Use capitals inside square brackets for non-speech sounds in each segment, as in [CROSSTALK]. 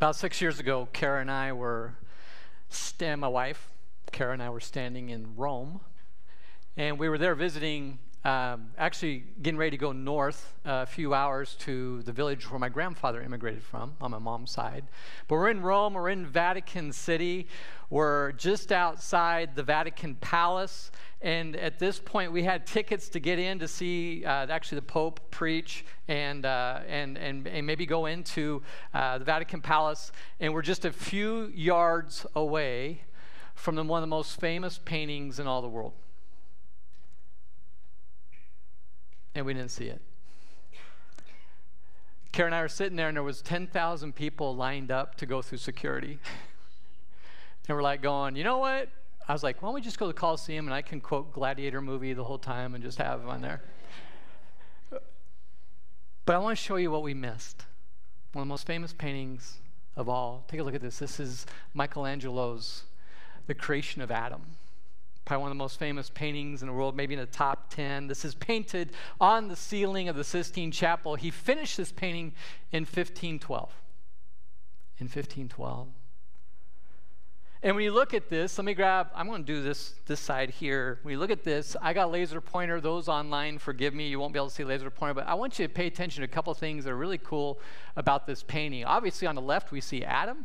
About six years ago, Kara and I were, stand, my wife, Kara and I were standing in Rome, and we were there visiting, um, actually getting ready to go north uh, a few hours to the village where my grandfather immigrated from on my mom's side. But we're in Rome, we're in Vatican City, we're just outside the Vatican Palace, and at this point, we had tickets to get in to see uh, actually the Pope preach and, uh, and, and, and maybe go into uh, the Vatican Palace. And we're just a few yards away from the, one of the most famous paintings in all the world. And we didn't see it. Kara and I were sitting there, and there was 10,000 people lined up to go through security. [LAUGHS] and we're like going, you know what? I was like, why don't we just go to the Coliseum and I can quote Gladiator movie the whole time and just have fun there. But I want to show you what we missed. One of the most famous paintings of all. Take a look at this. This is Michelangelo's The Creation of Adam. Probably one of the most famous paintings in the world, maybe in the top 10. This is painted on the ceiling of the Sistine Chapel. He finished this painting in 1512. In 1512. And when you look at this, let me grab, I'm going to do this this side here. When you look at this, I got a laser pointer. Those online, forgive me, you won't be able to see laser pointer, but I want you to pay attention to a couple things that are really cool about this painting. Obviously, on the left, we see Adam.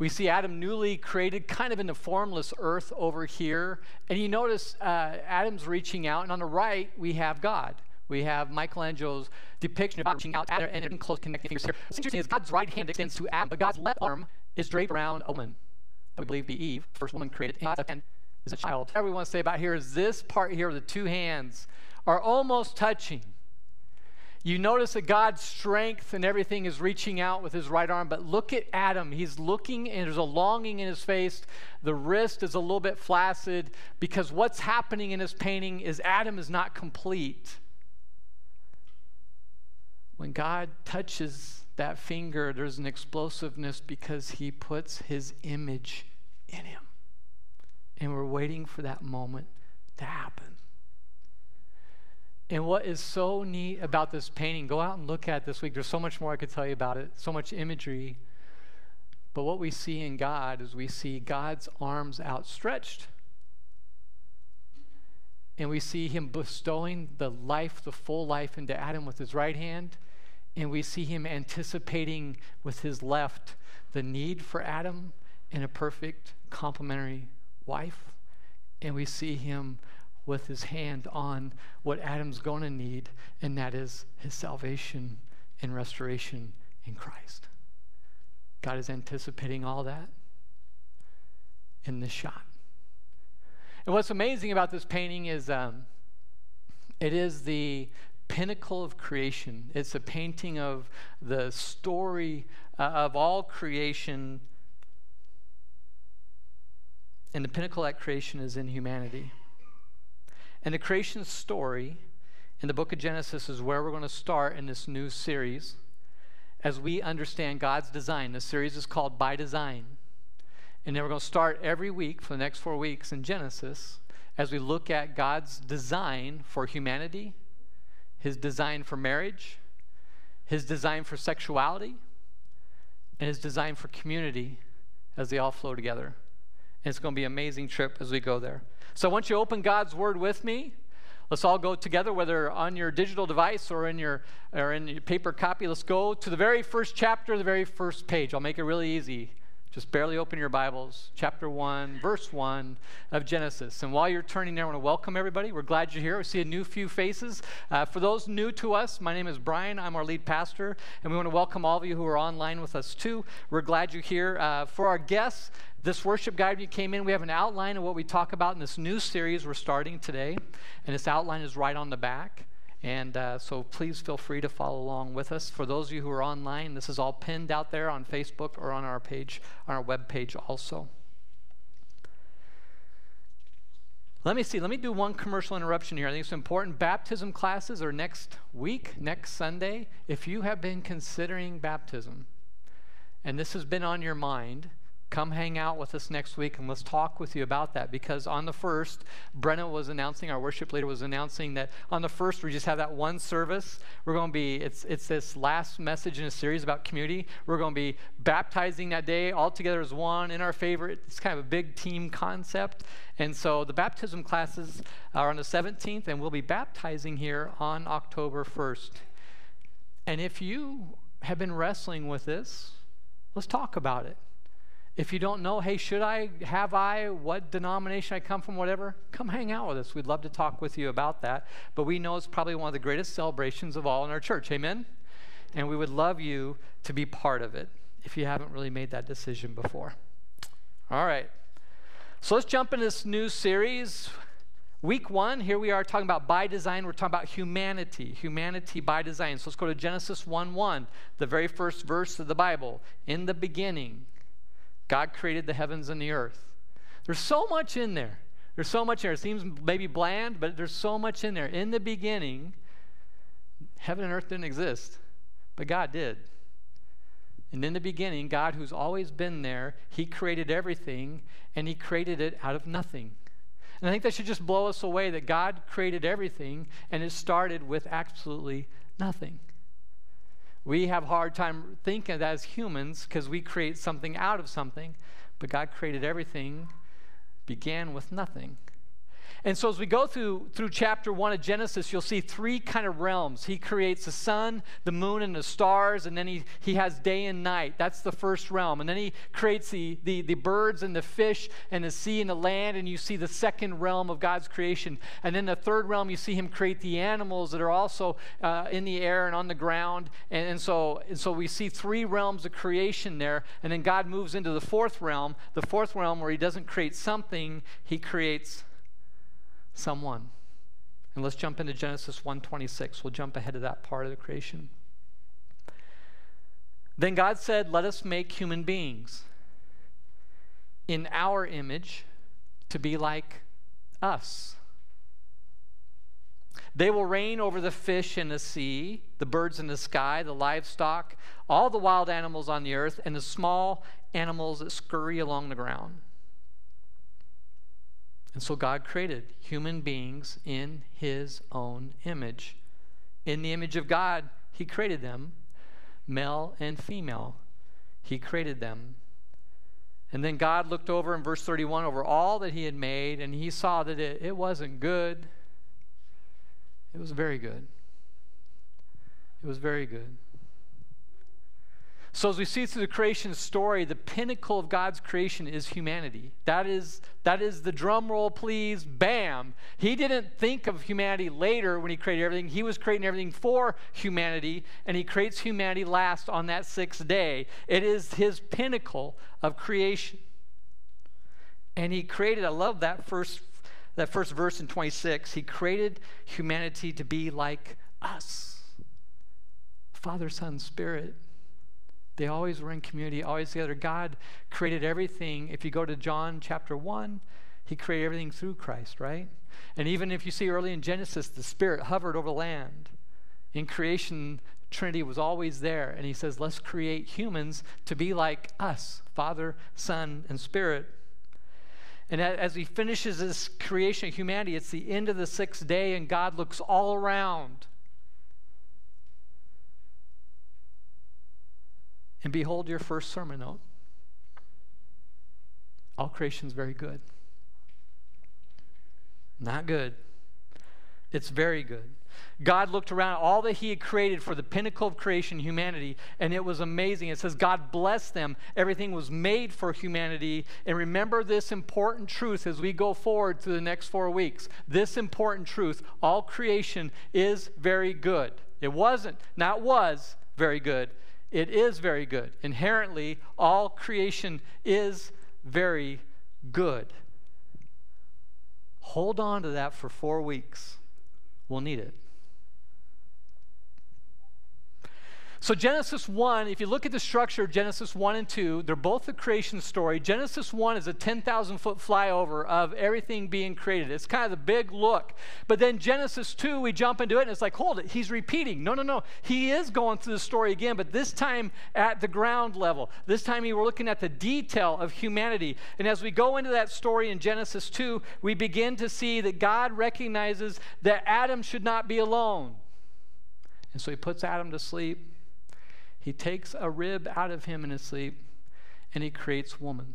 We see Adam newly created, kind of in the formless earth over here. And you notice uh, Adam's reaching out, and on the right, we have God. We have Michelangelo's depiction of God reaching out and in close connecting fingers here. What's interesting is God's right hand extends to Adam, but God's left arm is draped around a woman we believe be Eve, first woman created, and is a child. What we want to say about here is this part here, the two hands are almost touching. You notice that God's strength and everything is reaching out with his right arm, but look at Adam. He's looking and there's a longing in his face. The wrist is a little bit flaccid because what's happening in this painting is Adam is not complete. When God touches that finger, there's an explosiveness because he puts his image in him. And we're waiting for that moment to happen. And what is so neat about this painting, go out and look at this week. There's so much more I could tell you about it, so much imagery. But what we see in God is we see God's arms outstretched. And we see him bestowing the life, the full life into Adam with his right hand. And we see him anticipating with his left the need for Adam and a perfect complementary wife. And we see him with his hand on what Adam's going to need, and that is his salvation and restoration in Christ. God is anticipating all that in this shot. And what's amazing about this painting is um, it is the pinnacle of creation. It's a painting of the story uh, of all creation and the pinnacle at creation is in humanity. And the creation story in the book of Genesis is where we're going to start in this new series as we understand God's design. The series is called By Design. And then we're going to start every week for the next four weeks in Genesis as we look at God's design for humanity, His design for marriage, His design for sexuality, and His design for community as they all flow together. And it's going to be an amazing trip as we go there. So want you open God's Word with me. Let's all go together, whether on your digital device or in your, or in your paper copy. Let's go to the very first chapter, the very first page. I'll make it really easy. Just barely open your Bibles, chapter 1, verse 1 of Genesis. And while you're turning there, I want to welcome everybody. We're glad you're here. We see a new few faces. Uh, for those new to us, my name is Brian. I'm our lead pastor. And we want to welcome all of you who are online with us too. We're glad you're here. Uh, for our guests, this worship guide, you came in, we have an outline of what we talk about in this new series we're starting today. And this outline is right on the back. And uh, so please feel free to follow along with us. For those of you who are online, this is all pinned out there on Facebook or on our page, on our web page also. Let me see. Let me do one commercial interruption here. I think it's important. Baptism classes are next week, next Sunday. If you have been considering baptism and this has been on your mind, come hang out with us next week and let's talk with you about that. Because on the first, Brenna was announcing, our worship leader was announcing that on the first, we just have that one service. We're going to be, it's, it's this last message in a series about community. We're going to be baptizing that day all together as one in our favorite. It's kind of a big team concept. And so the baptism classes are on the 17th, and we'll be baptizing here on October 1st. And if you have been wrestling with this, let's talk about it. If you don't know, hey, should I, have I, what denomination I come from, whatever, come hang out with us. We'd love to talk with you about that. But we know it's probably one of the greatest celebrations of all in our church. Amen? And we would love you to be part of it if you haven't really made that decision before. All right. So let's jump into this new series. Week one, here we are talking about by design. We're talking about humanity, humanity by design. So let's go to Genesis 1 1, the very first verse of the Bible. In the beginning, God created the heavens and the earth. There's so much in there. There's so much in there. It seems maybe bland, but there's so much in there. In the beginning, heaven and earth didn't exist, but God did. And in the beginning, God, who's always been there, He created everything, and He created it out of nothing. And I think that should just blow us away that God created everything, and it started with absolutely nothing. We have a hard time thinking that as humans because we create something out of something, but God created everything, began with nothing. And so as we go through through chapter 1 of Genesis, you'll see three kind of realms. He creates the sun, the moon, and the stars, and then he, he has day and night. That's the first realm. And then he creates the, the, the birds and the fish and the sea and the land, and you see the second realm of God's creation. And then the third realm, you see him create the animals that are also uh, in the air and on the ground. And, and, so, and so we see three realms of creation there. And then God moves into the fourth realm, the fourth realm where he doesn't create something, he creates someone. And let's jump into Genesis 1:26. We'll jump ahead of that part of the creation. Then God said, "Let us make human beings in our image to be like us." They will reign over the fish in the sea, the birds in the sky, the livestock, all the wild animals on the earth, and the small animals that scurry along the ground. And so God created human beings in his own image. In the image of God, he created them, male and female. He created them. And then God looked over in verse 31 over all that he had made, and he saw that it, it wasn't good. It was very good. It was very good. So as we see through the creation story, the pinnacle of God's creation is humanity. That is, that is the drum roll, please. Bam. He didn't think of humanity later when he created everything. He was creating everything for humanity, and he creates humanity last on that sixth day. It is his pinnacle of creation. And he created, I love that first, that first verse in 26. He created humanity to be like us. Father, Son, Spirit. They always were in community, always together. God created everything. If you go to John chapter 1, he created everything through Christ, right? And even if you see early in Genesis, the Spirit hovered over land. In creation, Trinity was always there. And he says, let's create humans to be like us Father, Son, and Spirit. And as he finishes this creation of humanity, it's the end of the sixth day, and God looks all around And behold your first sermon note. All creation is very good. Not good. It's very good. God looked around all that He had created for the pinnacle of creation, humanity, and it was amazing. It says, God blessed them. Everything was made for humanity. And remember this important truth as we go forward through the next four weeks. This important truth all creation is very good. It wasn't, not was very good. It is very good. Inherently, all creation is very good. Hold on to that for four weeks. We'll need it. So, Genesis 1, if you look at the structure of Genesis 1 and 2, they're both the creation story. Genesis 1 is a 10,000 foot flyover of everything being created. It's kind of the big look. But then Genesis 2, we jump into it and it's like, hold it, he's repeating. No, no, no. He is going through the story again, but this time at the ground level. This time we were looking at the detail of humanity. And as we go into that story in Genesis 2, we begin to see that God recognizes that Adam should not be alone. And so he puts Adam to sleep he takes a rib out of him in his sleep and he creates woman.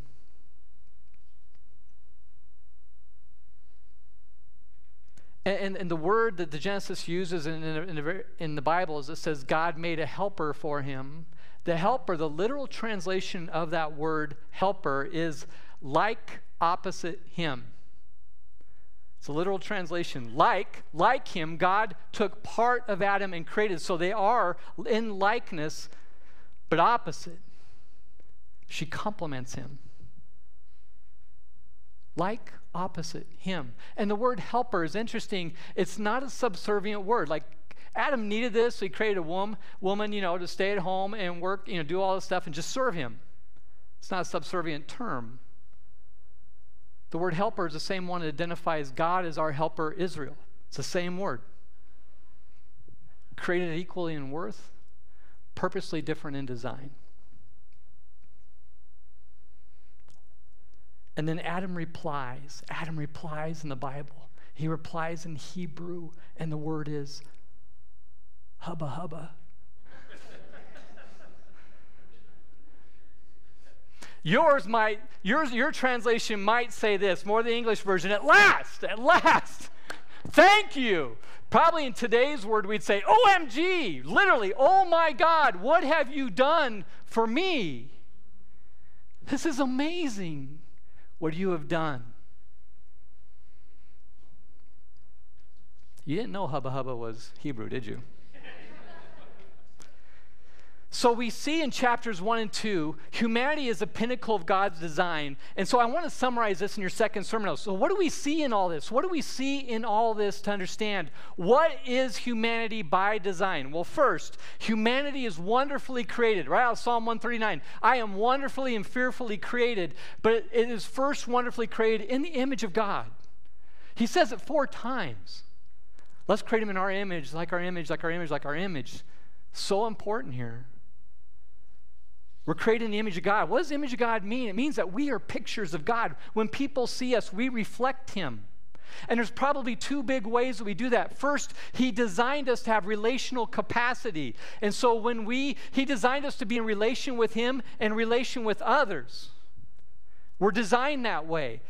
And, and, and the word that the Genesis uses in, in, in, in the Bible is it says God made a helper for him. The helper, the literal translation of that word helper is like opposite him. It's a literal translation. Like, like him, God took part of Adam and created. So they are in likeness, but opposite. She complements him. Like, opposite him. And the word helper is interesting. It's not a subservient word. Like Adam needed this, so he created a woman, woman, you know, to stay at home and work, you know, do all this stuff and just serve him. It's not a subservient term. The word helper is the same one that identifies God as our helper, Israel. It's the same word. Created equally in worth, purposely different in design. And then Adam replies. Adam replies in the Bible. He replies in Hebrew, and the word is hubba hubba. Yours might, yours, your translation might say this, more the English version, at last, at last. Thank you. Probably in today's word, we'd say, OMG, literally, oh my God, what have you done for me? This is amazing what you have done. You didn't know Hubba Hubba was Hebrew, did you? So we see in chapters one and two, humanity is the pinnacle of God's design. And so I want to summarize this in your second sermon. So, what do we see in all this? What do we see in all this to understand what is humanity by design? Well, first, humanity is wonderfully created, right? Out Psalm 139. I am wonderfully and fearfully created, but it is first wonderfully created in the image of God. He says it four times. Let's create him in our image, like our image, like our image, like our image. So important here. We're created in the image of God. What does the image of God mean? It means that we are pictures of God. When people see us, we reflect Him. And there's probably two big ways that we do that. First, He designed us to have relational capacity. And so when we, He designed us to be in relation with Him and relation with others. We're designed that way.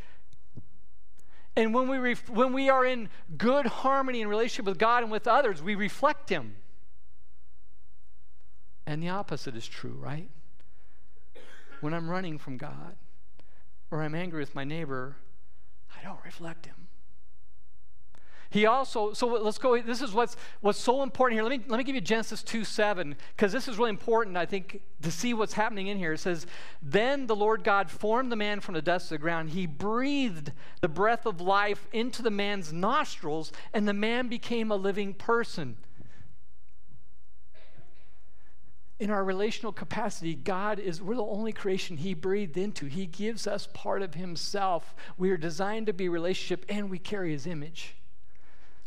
And when we, ref- when we are in good harmony in relationship with God and with others, we reflect Him. And the opposite is true, right? When I'm running from God or I'm angry with my neighbor, I don't reflect him. He also, so let's go, this is what's, what's so important here. Let me, let me give you Genesis 2 7, because this is really important, I think, to see what's happening in here. It says, Then the Lord God formed the man from the dust of the ground. He breathed the breath of life into the man's nostrils, and the man became a living person in our relational capacity, God is, we're the only creation He breathed into. He gives us part of Himself. We are designed to be relationship and we carry His image.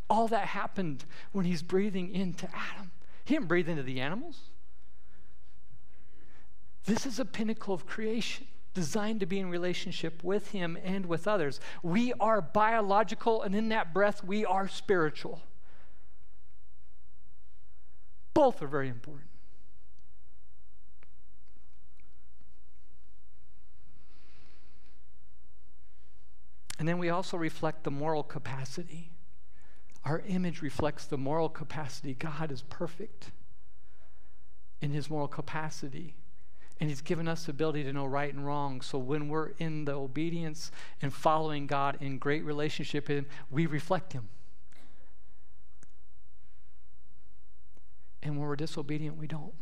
All that happened when He's breathing into Adam. He didn't breathe into the animals. This is a pinnacle of creation designed to be in relationship with Him and with others. We are biological, and in that breath, we are spiritual. Both are very important. And then we also reflect the moral capacity. Our image reflects the moral capacity. God is perfect in his moral capacity. And he's given us the ability to know right and wrong. So when we're in the obedience and following God in great relationship, with him, we reflect him. And when we're disobedient, we don't.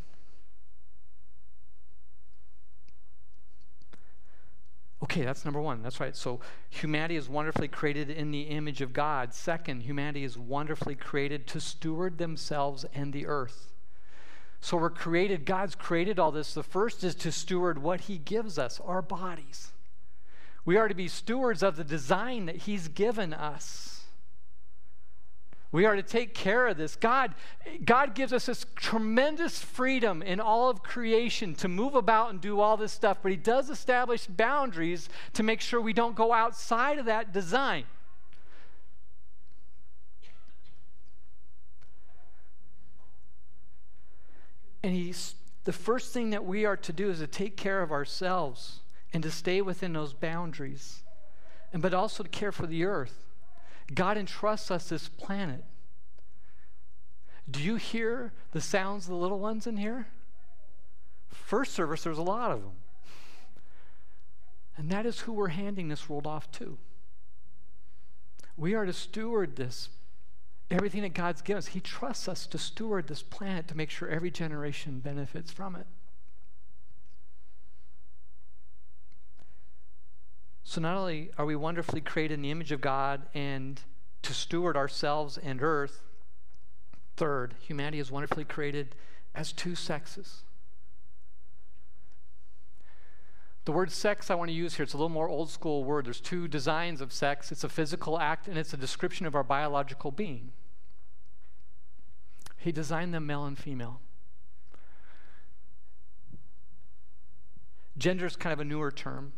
Okay, that's number one. That's right. So humanity is wonderfully created in the image of God. Second, humanity is wonderfully created to steward themselves and the earth. So we're created, God's created all this. The first is to steward what He gives us, our bodies. We are to be stewards of the design that He's given us. We are to take care of this. God, God gives us this tremendous freedom in all of creation to move about and do all this stuff, but He does establish boundaries to make sure we don't go outside of that design. And he's, the first thing that we are to do is to take care of ourselves and to stay within those boundaries, and but also to care for the earth. God entrusts us this planet. Do you hear the sounds of the little ones in here? First service, there's a lot of them. And that is who we're handing this world off to. We are to steward this, everything that God's given us. He trusts us to steward this planet to make sure every generation benefits from it. So, not only are we wonderfully created in the image of God and to steward ourselves and earth, third, humanity is wonderfully created as two sexes. The word sex I want to use here, it's a little more old school word. There's two designs of sex it's a physical act and it's a description of our biological being. He designed them male and female. Gender is kind of a newer term.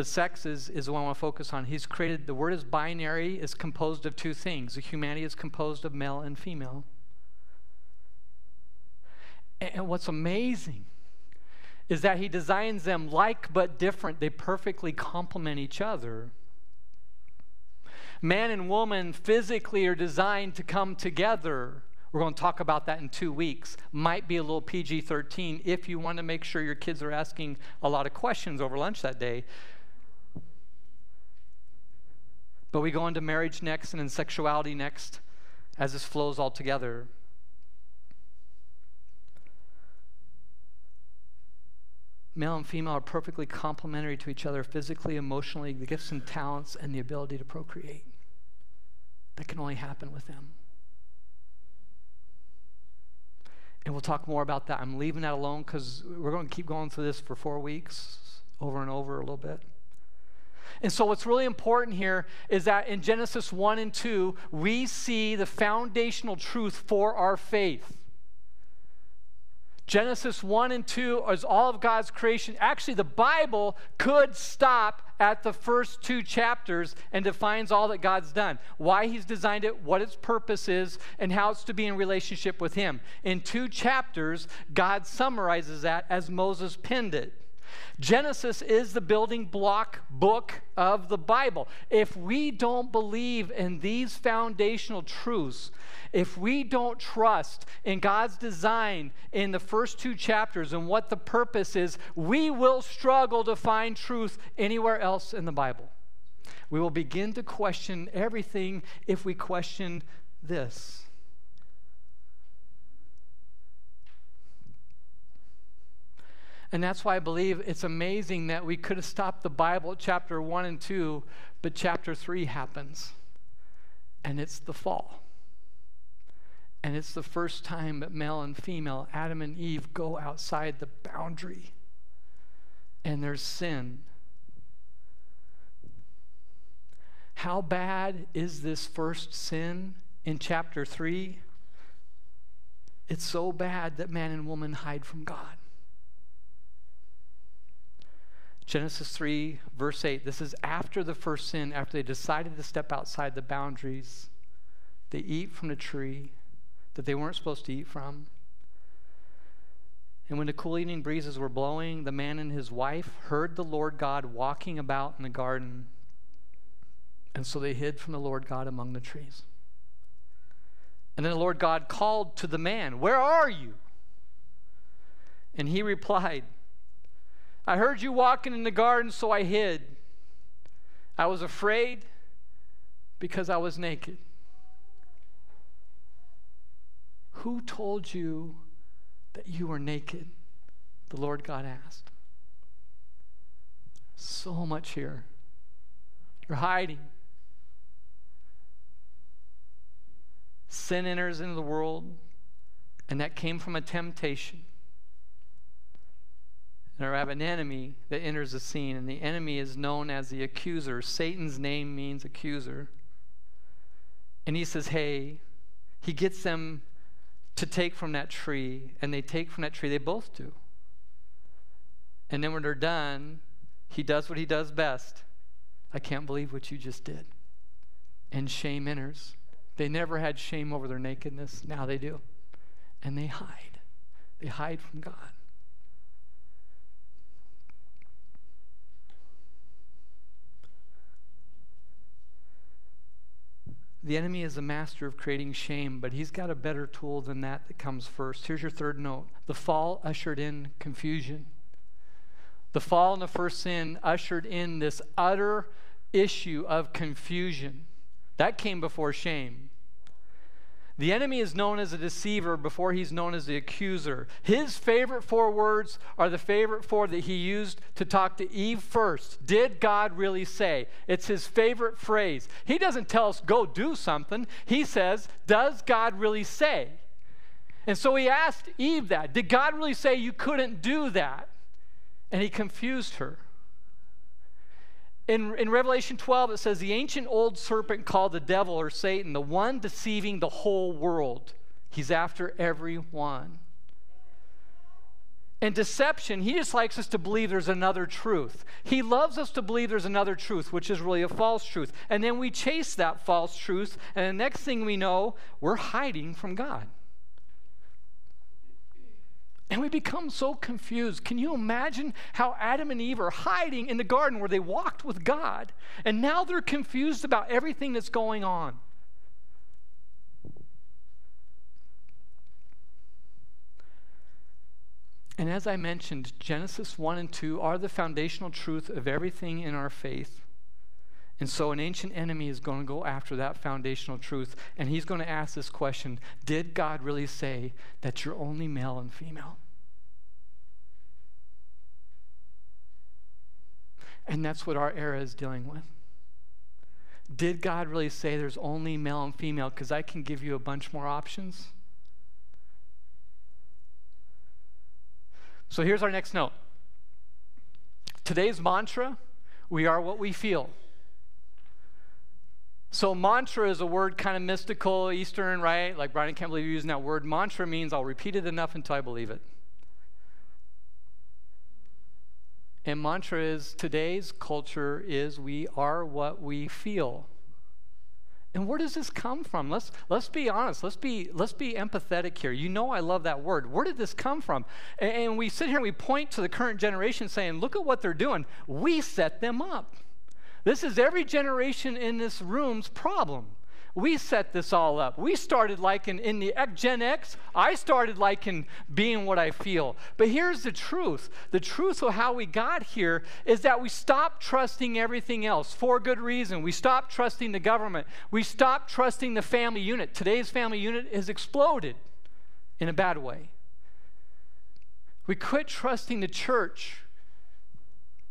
But sex is, is the one I want to focus on. He's created, the word is binary, is composed of two things. Humanity is composed of male and female. And, and what's amazing is that he designs them like but different. They perfectly complement each other. Man and woman physically are designed to come together. We're going to talk about that in two weeks. Might be a little PG 13 if you want to make sure your kids are asking a lot of questions over lunch that day. But we go into marriage next and then sexuality next as this flows all together. Male and female are perfectly complementary to each other physically, emotionally, the gifts and talents, and the ability to procreate. That can only happen with them. And we'll talk more about that. I'm leaving that alone because we're going to keep going through this for four weeks, over and over a little bit. And so, what's really important here is that in Genesis 1 and 2, we see the foundational truth for our faith. Genesis 1 and 2 is all of God's creation. Actually, the Bible could stop at the first two chapters and defines all that God's done why He's designed it, what its purpose is, and how it's to be in relationship with Him. In two chapters, God summarizes that as Moses penned it. Genesis is the building block book of the Bible. If we don't believe in these foundational truths, if we don't trust in God's design in the first two chapters and what the purpose is, we will struggle to find truth anywhere else in the Bible. We will begin to question everything if we question this. And that's why I believe it's amazing that we could have stopped the Bible at chapter 1 and 2, but chapter 3 happens. And it's the fall. And it's the first time that male and female, Adam and Eve, go outside the boundary. And there's sin. How bad is this first sin in chapter 3? It's so bad that man and woman hide from God. Genesis 3, verse 8. This is after the first sin, after they decided to step outside the boundaries. They eat from the tree that they weren't supposed to eat from. And when the cool evening breezes were blowing, the man and his wife heard the Lord God walking about in the garden. And so they hid from the Lord God among the trees. And then the Lord God called to the man, Where are you? And he replied, I heard you walking in the garden, so I hid. I was afraid because I was naked. Who told you that you were naked? The Lord God asked. So much here. You're hiding. Sin enters into the world. And that came from a temptation. And I have an enemy that enters the scene, and the enemy is known as the accuser. Satan's name means accuser. And he says, Hey, he gets them to take from that tree, and they take from that tree. They both do. And then when they're done, he does what he does best. I can't believe what you just did. And shame enters. They never had shame over their nakedness. Now they do. And they hide. They hide from God. The enemy is a master of creating shame, but he's got a better tool than that that comes first. Here's your third note the fall ushered in confusion. The fall and the first sin ushered in this utter issue of confusion. That came before shame. The enemy is known as a deceiver before he's known as the accuser. His favorite four words are the favorite four that he used to talk to Eve first. Did God really say? It's his favorite phrase. He doesn't tell us, go do something. He says, Does God really say? And so he asked Eve that. Did God really say you couldn't do that? And he confused her. In, in Revelation 12, it says, The ancient old serpent called the devil or Satan, the one deceiving the whole world. He's after everyone. And deception, he just likes us to believe there's another truth. He loves us to believe there's another truth, which is really a false truth. And then we chase that false truth, and the next thing we know, we're hiding from God. And we become so confused. Can you imagine how Adam and Eve are hiding in the garden where they walked with God? And now they're confused about everything that's going on. And as I mentioned, Genesis 1 and 2 are the foundational truth of everything in our faith. And so an ancient enemy is going to go after that foundational truth, and he's going to ask this question Did God really say that you're only male and female? And that's what our era is dealing with. Did God really say there's only male and female? Because I can give you a bunch more options. So here's our next note. Today's mantra we are what we feel. So, mantra is a word kind of mystical, Eastern, right? Like, Brian, I can't believe you're using that word. Mantra means I'll repeat it enough until I believe it. And mantra is today's culture is we are what we feel. And where does this come from? Let's let's be honest. Let's be let's be empathetic here. You know I love that word. Where did this come from? And, and we sit here and we point to the current generation saying, "Look at what they're doing. We set them up." This is every generation in this room's problem. We set this all up. We started like in, the Gen X, I started like in being what I feel. But here's the truth the truth of how we got here is that we stopped trusting everything else for good reason. We stopped trusting the government, we stopped trusting the family unit. Today's family unit has exploded in a bad way. We quit trusting the church.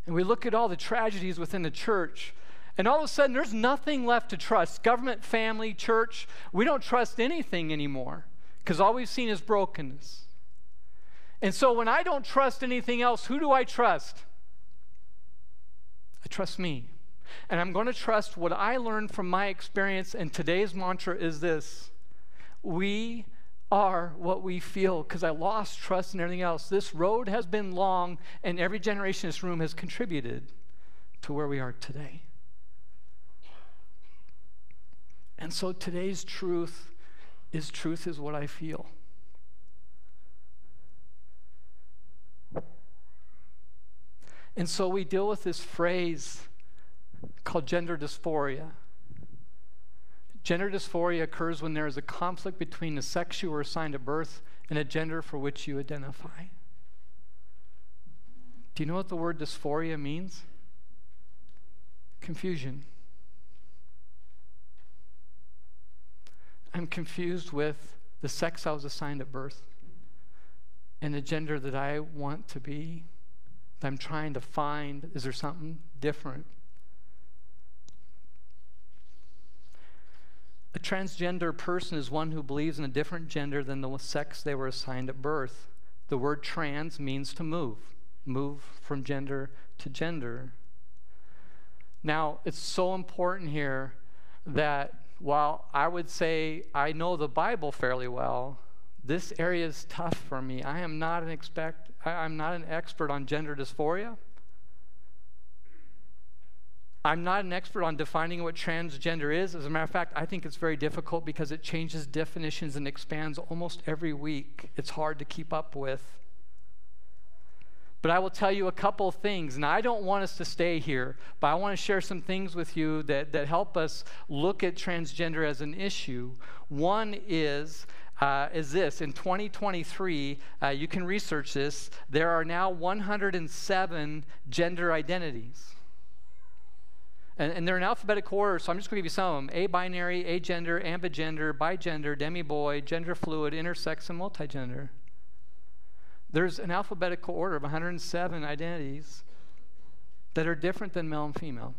And we look at all the tragedies within the church and all of a sudden, there's nothing left to trust government, family, church. We don't trust anything anymore because all we've seen is brokenness. And so, when I don't trust anything else, who do I trust? I trust me. And I'm going to trust what I learned from my experience. And today's mantra is this We are what we feel because I lost trust in everything else. This road has been long, and every generation in this room has contributed to where we are today. And so today's truth is truth is what I feel. And so we deal with this phrase called gender dysphoria. Gender dysphoria occurs when there is a conflict between the sex you were assigned at birth and a gender for which you identify. Do you know what the word dysphoria means? Confusion. I'm confused with the sex I was assigned at birth and the gender that I want to be. I'm trying to find. Is there something different? A transgender person is one who believes in a different gender than the sex they were assigned at birth. The word trans means to move, move from gender to gender. Now, it's so important here that while I would say I know the Bible fairly well, this area is tough for me. I am not an expect I'm not an expert on gender dysphoria. I'm not an expert on defining what transgender is. As a matter of fact, I think it's very difficult because it changes definitions and expands almost every week. It's hard to keep up with. But I will tell you a couple things, and I don't want us to stay here, but I want to share some things with you that, that help us look at transgender as an issue. One is uh, is this in 2023 uh, you can research this there are now 107 gender identities and, and they're in alphabetical order, so I'm just going to give you some of them. Agender, ambigender, bigender, demi-boy, gender fluid, intersex, and multigender. There's an alphabetical order of 107 identities that are different than male and female.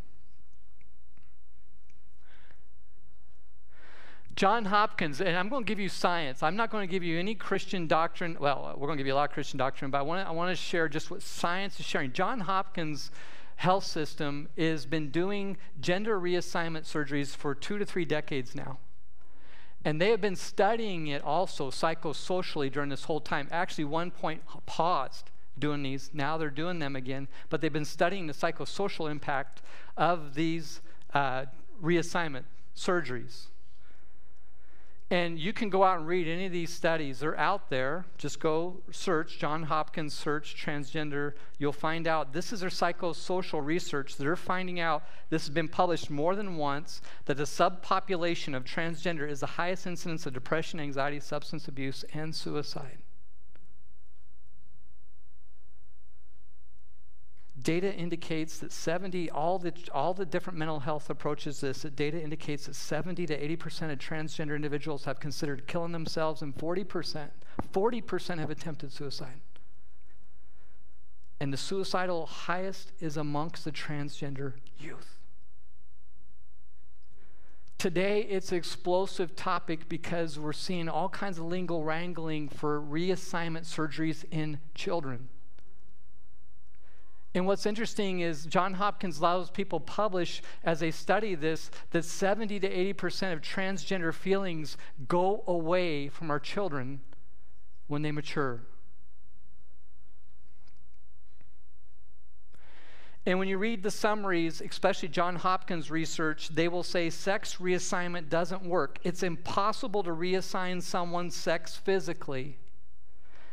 John Hopkins, and I'm going to give you science. I'm not going to give you any Christian doctrine. Well, we're going to give you a lot of Christian doctrine, but I want to, I want to share just what science is sharing. John Hopkins health system has been doing gender reassignment surgeries for two to three decades now. And they have been studying it also psychosocially during this whole time. Actually, one point paused doing these. Now they're doing them again. But they've been studying the psychosocial impact of these uh, reassignment surgeries. And you can go out and read any of these studies. They're out there. Just go search, John Hopkins search transgender. You'll find out this is their psychosocial research. They're finding out this has been published more than once that the subpopulation of transgender is the highest incidence of depression, anxiety, substance abuse, and suicide. Data indicates that 70 all the all the different mental health approaches this that data indicates that 70 to 80% of transgender individuals have considered killing themselves and 40% 40% have attempted suicide and the suicidal highest is amongst the transgender youth Today, it's an explosive topic because we're seeing all kinds of legal wrangling for reassignment surgeries in children. And what's interesting is John Hopkins allows people publish as they study this that 70 to 80% of transgender feelings go away from our children when they mature. And when you read the summaries, especially John Hopkins' research, they will say sex reassignment doesn't work. It's impossible to reassign someone's sex physically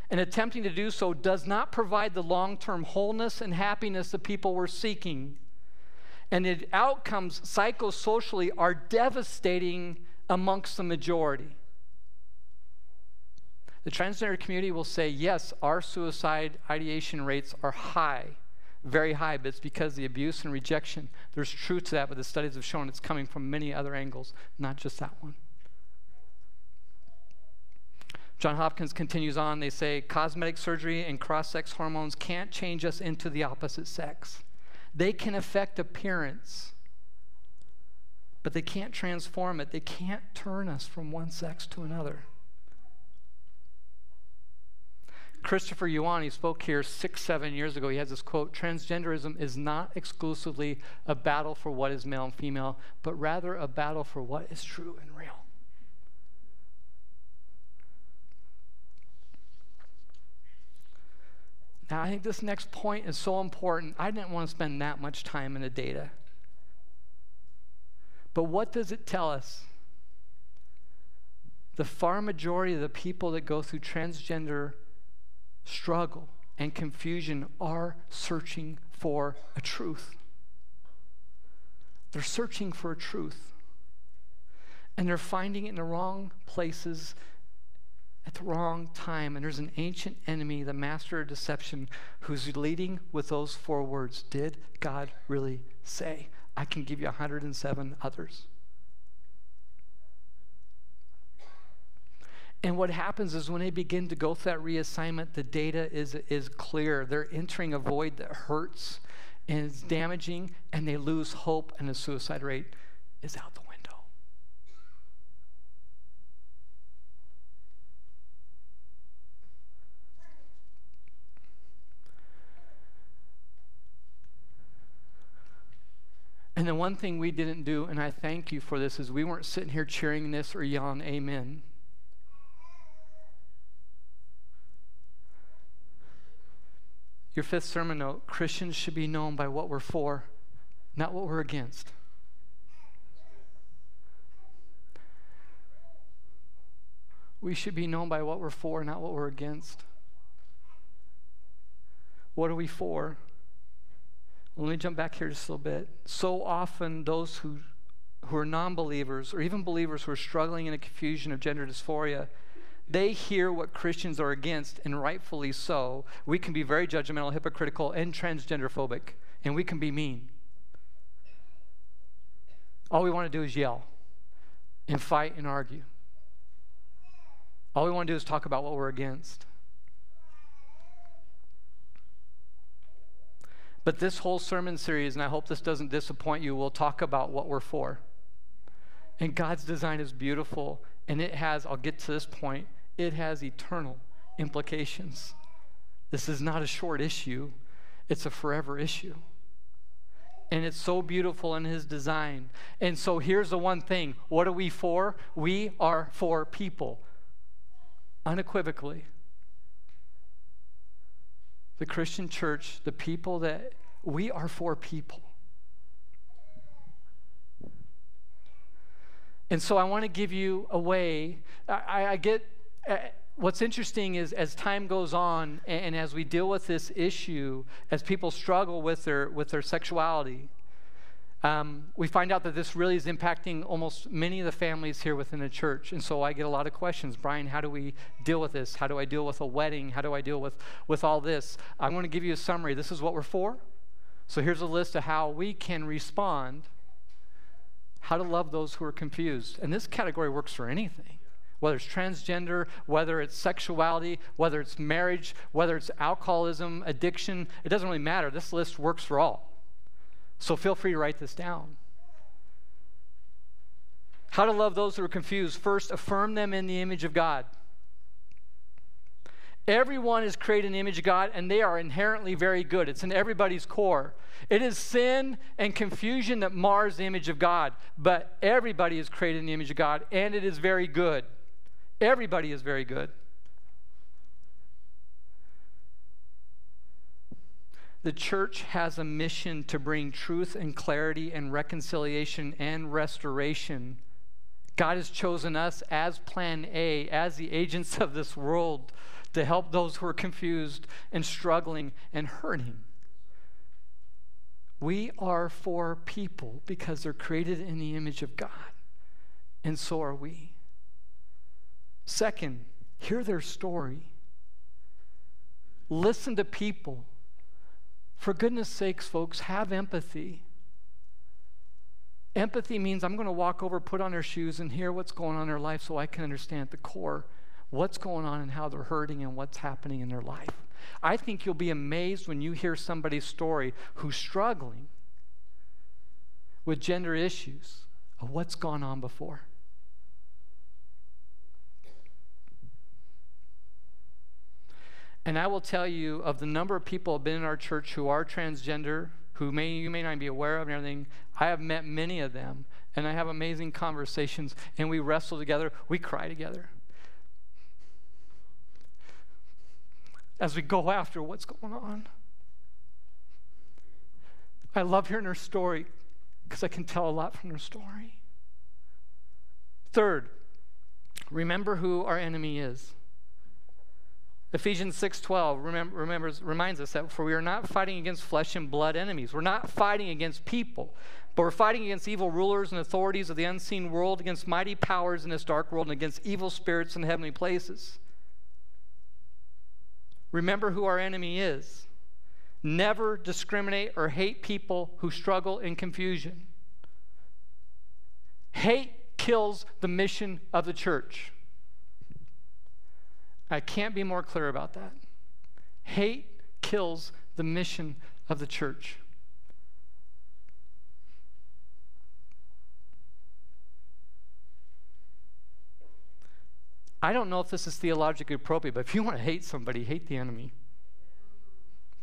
and attempting to do so does not provide the long term wholeness and happiness the people were seeking. And the outcomes psychosocially are devastating amongst the majority. The transgender community will say, yes, our suicide ideation rates are high, very high, but it's because the abuse and rejection. There's truth to that, but the studies have shown it's coming from many other angles, not just that one. John Hopkins continues on. They say cosmetic surgery and cross sex hormones can't change us into the opposite sex. They can affect appearance, but they can't transform it. They can't turn us from one sex to another. Christopher Yuan, he spoke here six, seven years ago. He has this quote Transgenderism is not exclusively a battle for what is male and female, but rather a battle for what is true and real. Now, I think this next point is so important. I didn't want to spend that much time in the data. But what does it tell us? The far majority of the people that go through transgender struggle and confusion are searching for a truth. They're searching for a truth. And they're finding it in the wrong places at the wrong time. And there's an ancient enemy, the master of deception, who's leading with those four words Did God really say? I can give you 107 others. And what happens is when they begin to go through that reassignment, the data is, is clear. They're entering a void that hurts and is damaging, and they lose hope, and the suicide rate is out the And the one thing we didn't do, and I thank you for this, is we weren't sitting here cheering this or yelling amen. Your fifth sermon note Christians should be known by what we're for, not what we're against. We should be known by what we're for, not what we're against. What are we for? Let me jump back here just a little bit. So often, those who, who are non believers, or even believers who are struggling in a confusion of gender dysphoria, they hear what Christians are against, and rightfully so. We can be very judgmental, hypocritical, and transgender phobic, and we can be mean. All we want to do is yell and fight and argue. All we want to do is talk about what we're against. But this whole sermon series, and I hope this doesn't disappoint you, we'll talk about what we're for. And God's design is beautiful, and it has, I'll get to this point, it has eternal implications. This is not a short issue, it's a forever issue. And it's so beautiful in his design. And so here's the one thing what are we for? We are for people, unequivocally the Christian church, the people that we are for people. And so I want to give you a way. I, I get uh, what's interesting is as time goes on and, and as we deal with this issue, as people struggle with their with their sexuality, um, we find out that this really is impacting almost many of the families here within the church. And so I get a lot of questions Brian, how do we deal with this? How do I deal with a wedding? How do I deal with, with all this? I'm going to give you a summary. This is what we're for. So here's a list of how we can respond, how to love those who are confused. And this category works for anything. Whether it's transgender, whether it's sexuality, whether it's marriage, whether it's alcoholism, addiction, it doesn't really matter. This list works for all. So feel free to write this down. How to love those who are confused. First, affirm them in the image of God. Everyone is created in the image of God, and they are inherently very good. It's in everybody's core. It is sin and confusion that mars the image of God, but everybody is created in the image of God, and it is very good. Everybody is very good. The church has a mission to bring truth and clarity and reconciliation and restoration. God has chosen us as plan A, as the agents of this world, to help those who are confused and struggling and hurting. We are for people because they're created in the image of God, and so are we. Second, hear their story. Listen to people for goodness sakes, folks, have empathy. Empathy means I'm going to walk over, put on their shoes, and hear what's going on in their life so I can understand at the core what's going on and how they're hurting and what's happening in their life. I think you'll be amazed when you hear somebody's story who's struggling with gender issues of what's gone on before. And I will tell you of the number of people who have been in our church who are transgender, who may you may not be aware of and everything. I have met many of them, and I have amazing conversations, and we wrestle together, we cry together. As we go after what's going on. I love hearing her story because I can tell a lot from her story. Third, remember who our enemy is. Ephesians 6:12 remember, remembers, reminds us that for we are not fighting against flesh and blood enemies. We're not fighting against people, but we're fighting against evil rulers and authorities of the unseen world, against mighty powers in this dark world, and against evil spirits in heavenly places. Remember who our enemy is. Never discriminate or hate people who struggle in confusion. Hate kills the mission of the church. I can't be more clear about that. Hate kills the mission of the church. I don't know if this is theologically appropriate, but if you want to hate somebody, hate the enemy.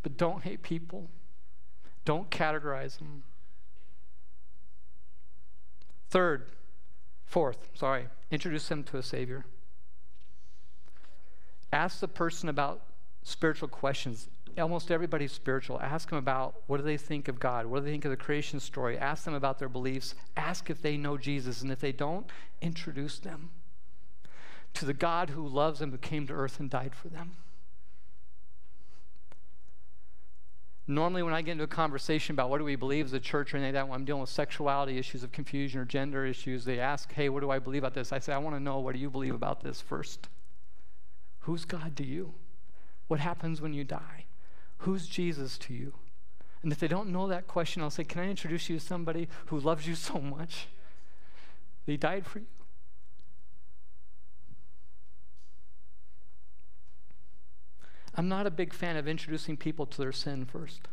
But don't hate people. Don't categorize them. Third, fourth, sorry, introduce them to a Savior. Ask the person about spiritual questions. Almost everybody's spiritual. Ask them about what do they think of God? What do they think of the creation story? Ask them about their beliefs. Ask if they know Jesus. And if they don't, introduce them to the God who loves them, who came to earth and died for them. Normally, when I get into a conversation about what do we believe as a church or anything like that, when I'm dealing with sexuality issues of confusion or gender issues, they ask, hey, what do I believe about this? I say, I want to know what do you believe about this first? Who's God to you? What happens when you die? Who's Jesus to you? And if they don't know that question, I'll say, Can I introduce you to somebody who loves you so much? He died for you. I'm not a big fan of introducing people to their sin first.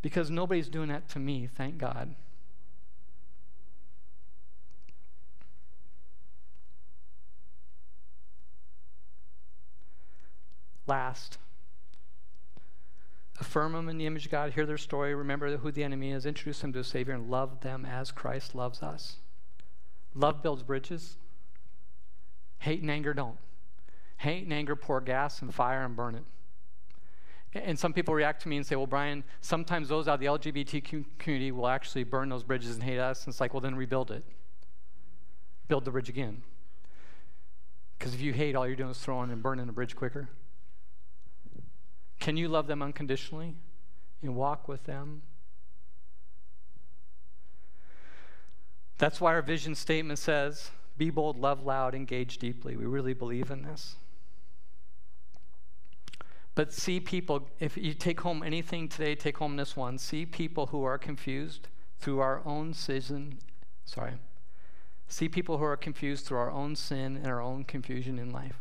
Because nobody's doing that to me, thank God. Last, affirm them in the image of God, hear their story, remember who the enemy is, introduce them to a Savior, and love them as Christ loves us. Love builds bridges, hate and anger don't. Hate and anger pour gas and fire and burn it. And some people react to me and say, well, Brian, sometimes those out of the LGBT community will actually burn those bridges and hate us. And it's like, well, then rebuild it. Build the bridge again. Because if you hate, all you're doing is throwing and burning a bridge quicker. Can you love them unconditionally and walk with them? That's why our vision statement says, be bold, love loud, engage deeply. We really believe in this. But see people, if you take home anything today, take home this one. See people who are confused through our own sin. Sorry. See people who are confused through our own sin and our own confusion in life.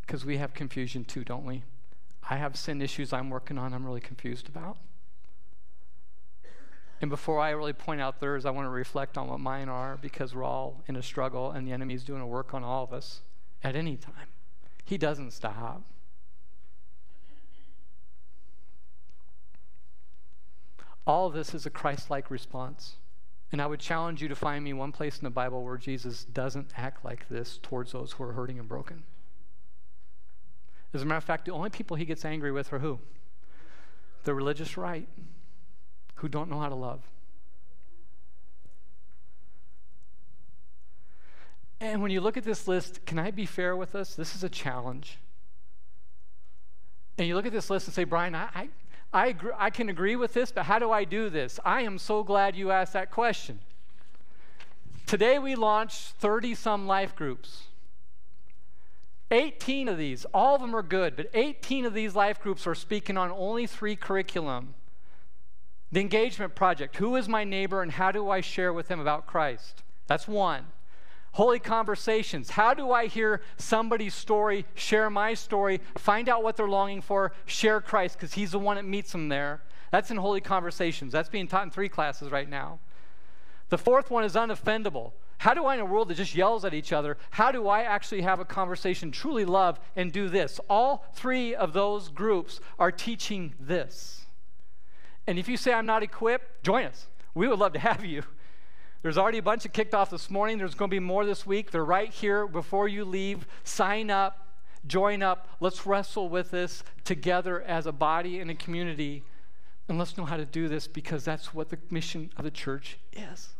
Because we have confusion too, don't we? I have sin issues I'm working on, I'm really confused about. And before I really point out theirs, I want to reflect on what mine are because we're all in a struggle and the enemy's doing a work on all of us at any time. He doesn't stop. All of this is a Christ like response. And I would challenge you to find me one place in the Bible where Jesus doesn't act like this towards those who are hurting and broken. As a matter of fact, the only people he gets angry with are who? The religious right, who don't know how to love. And when you look at this list, can I be fair with us? This is a challenge. And you look at this list and say, Brian, I, I, I, agree, I can agree with this, but how do I do this? I am so glad you asked that question. Today we launched 30 some life groups. 18 of these, all of them are good, but 18 of these life groups are speaking on only three curriculum. The engagement project who is my neighbor and how do I share with them about Christ? That's one. Holy conversations. How do I hear somebody's story, share my story, find out what they're longing for, share Christ, because He's the one that meets them there? That's in Holy Conversations. That's being taught in three classes right now. The fourth one is unoffendable. How do I, in a world that just yells at each other, how do I actually have a conversation, truly love, and do this? All three of those groups are teaching this. And if you say I'm not equipped, join us. We would love to have you. There's already a bunch that kicked off this morning. There's going to be more this week. They're right here before you leave. Sign up, join up. Let's wrestle with this together as a body and a community. And let's know how to do this because that's what the mission of the church is.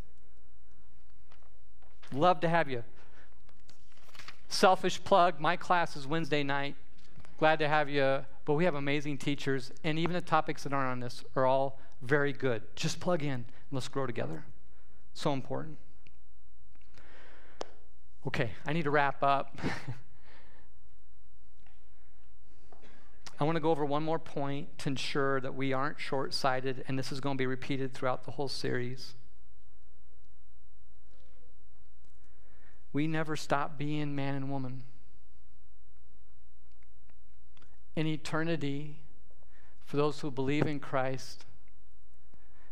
Love to have you. Selfish plug my class is Wednesday night. Glad to have you. But we have amazing teachers, and even the topics that aren't on this are all very good. Just plug in and let's grow together. So important. Okay, I need to wrap up. [LAUGHS] I want to go over one more point to ensure that we aren't short sighted, and this is going to be repeated throughout the whole series. We never stop being man and woman. In eternity, for those who believe in Christ,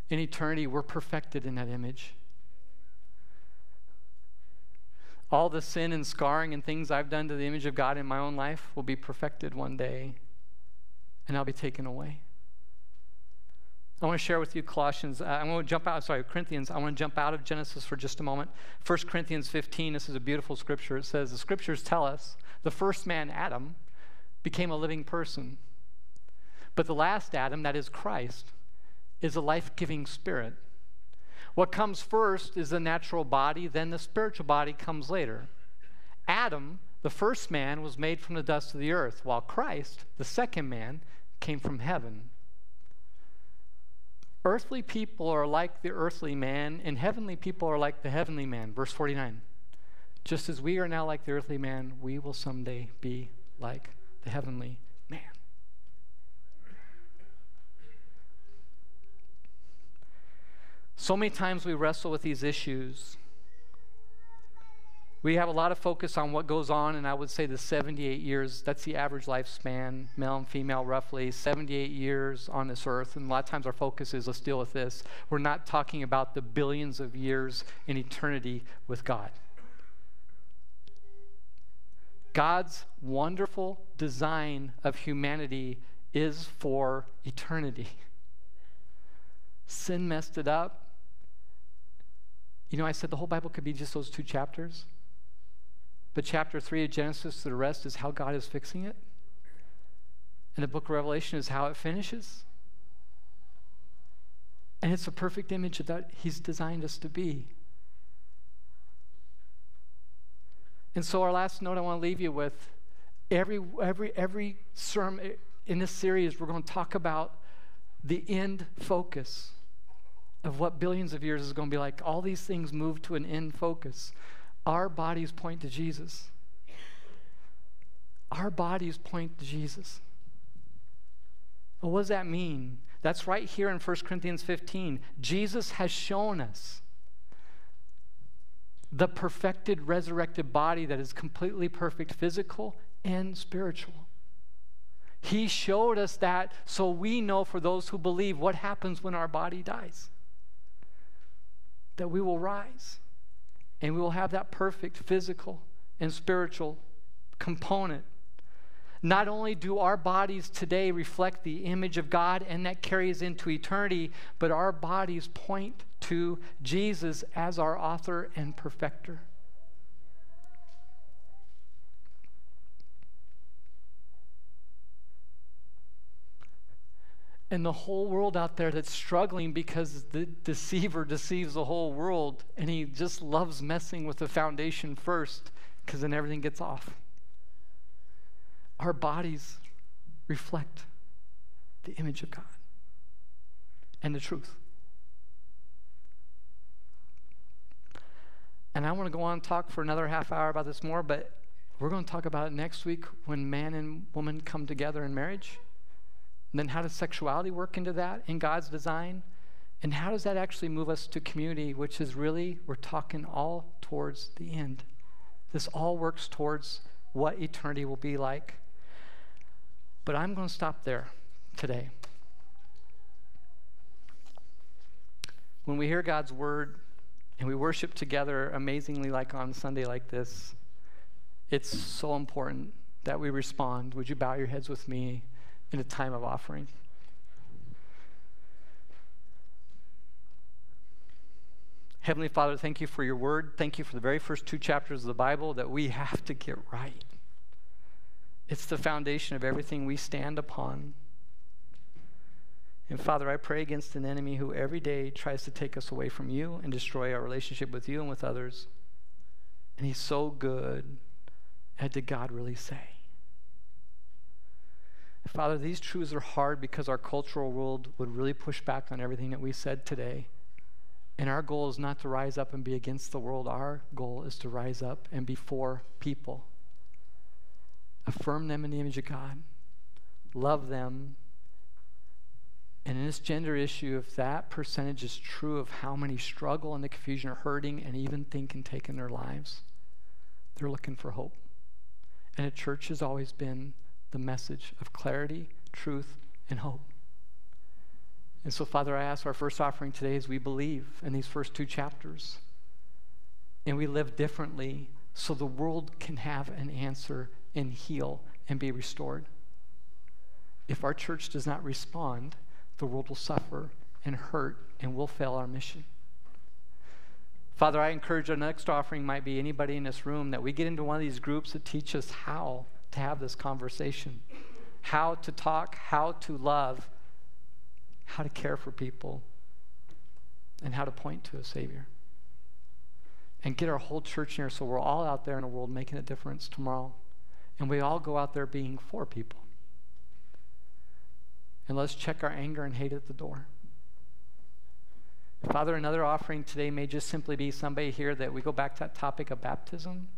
in eternity, we're perfected in that image all the sin and scarring and things I've done to the image of God in my own life will be perfected one day, and I'll be taken away. I want to share with you Colossians. Uh, I want to jump out, sorry, Corinthians. I want to jump out of Genesis for just a moment. 1 Corinthians 15, this is a beautiful scripture. It says, The scriptures tell us the first man, Adam, became a living person. But the last Adam, that is Christ, is a life giving spirit. What comes first is the natural body, then the spiritual body comes later. Adam, the first man, was made from the dust of the earth, while Christ, the second man, came from heaven. Earthly people are like the earthly man, and heavenly people are like the heavenly man. Verse 49. Just as we are now like the earthly man, we will someday be like the heavenly man. So many times we wrestle with these issues we have a lot of focus on what goes on, and I would say the 78 years, that's the average lifespan, male and female roughly, 78 years on this earth. And a lot of times our focus is let's deal with this. We're not talking about the billions of years in eternity with God. God's wonderful design of humanity is for eternity. Sin messed it up. You know, I said the whole Bible could be just those two chapters. But chapter 3 of Genesis, the rest is how God is fixing it. And the book of Revelation is how it finishes. And it's a perfect image that He's designed us to be. And so, our last note I want to leave you with every, every, every sermon in this series, we're going to talk about the end focus of what billions of years is going to be like. All these things move to an end focus. Our bodies point to Jesus. Our bodies point to Jesus. What does that mean? That's right here in 1 Corinthians 15. Jesus has shown us the perfected, resurrected body that is completely perfect, physical and spiritual. He showed us that so we know for those who believe what happens when our body dies. That we will rise and we will have that perfect physical and spiritual component. Not only do our bodies today reflect the image of God and that carries into eternity, but our bodies point to Jesus as our author and perfecter. And the whole world out there that's struggling because the deceiver deceives the whole world and he just loves messing with the foundation first because then everything gets off. Our bodies reflect the image of God and the truth. And I want to go on and talk for another half hour about this more, but we're going to talk about it next week when man and woman come together in marriage. And then how does sexuality work into that in God's design? And how does that actually move us to community, which is really, we're talking all towards the end. This all works towards what eternity will be like. But I'm going to stop there today. When we hear God's word and we worship together amazingly, like on Sunday like this, it's so important that we respond. Would you bow your heads with me? In a time of offering. Heavenly Father, thank you for your word. Thank you for the very first two chapters of the Bible that we have to get right. It's the foundation of everything we stand upon. And Father, I pray against an enemy who every day tries to take us away from you and destroy our relationship with you and with others. And he's so good at did God really say? Father, these truths are hard because our cultural world would really push back on everything that we said today. And our goal is not to rise up and be against the world. Our goal is to rise up and be for people. Affirm them in the image of God. Love them. And in this gender issue, if that percentage is true of how many struggle and the confusion are hurting and even think and take in their lives, they're looking for hope. And the church has always been the message of clarity, truth, and hope. And so, Father, I ask our first offering today as we believe in these first two chapters and we live differently so the world can have an answer and heal and be restored. If our church does not respond, the world will suffer and hurt, and we'll fail our mission. Father, I encourage our next offering might be anybody in this room that we get into one of these groups that teach us how to have this conversation, how to talk, how to love, how to care for people, and how to point to a Savior. And get our whole church here so we're all out there in the world making a difference tomorrow. And we all go out there being for people. And let's check our anger and hate at the door. Father, another offering today may just simply be somebody here that we go back to that topic of baptism,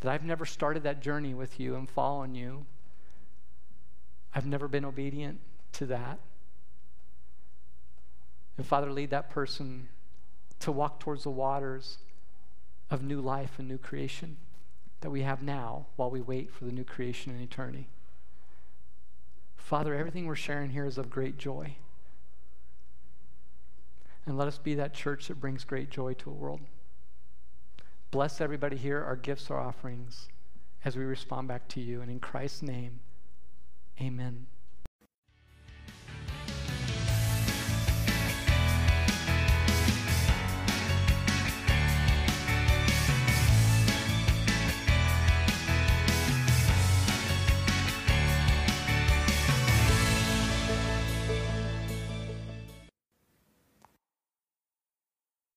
that I've never started that journey with you and following you. I've never been obedient to that. And Father, lead that person to walk towards the waters of new life and new creation that we have now while we wait for the new creation in eternity. Father, everything we're sharing here is of great joy. And let us be that church that brings great joy to a world. Bless everybody here, our gifts, our offerings, as we respond back to you. And in Christ's name, amen.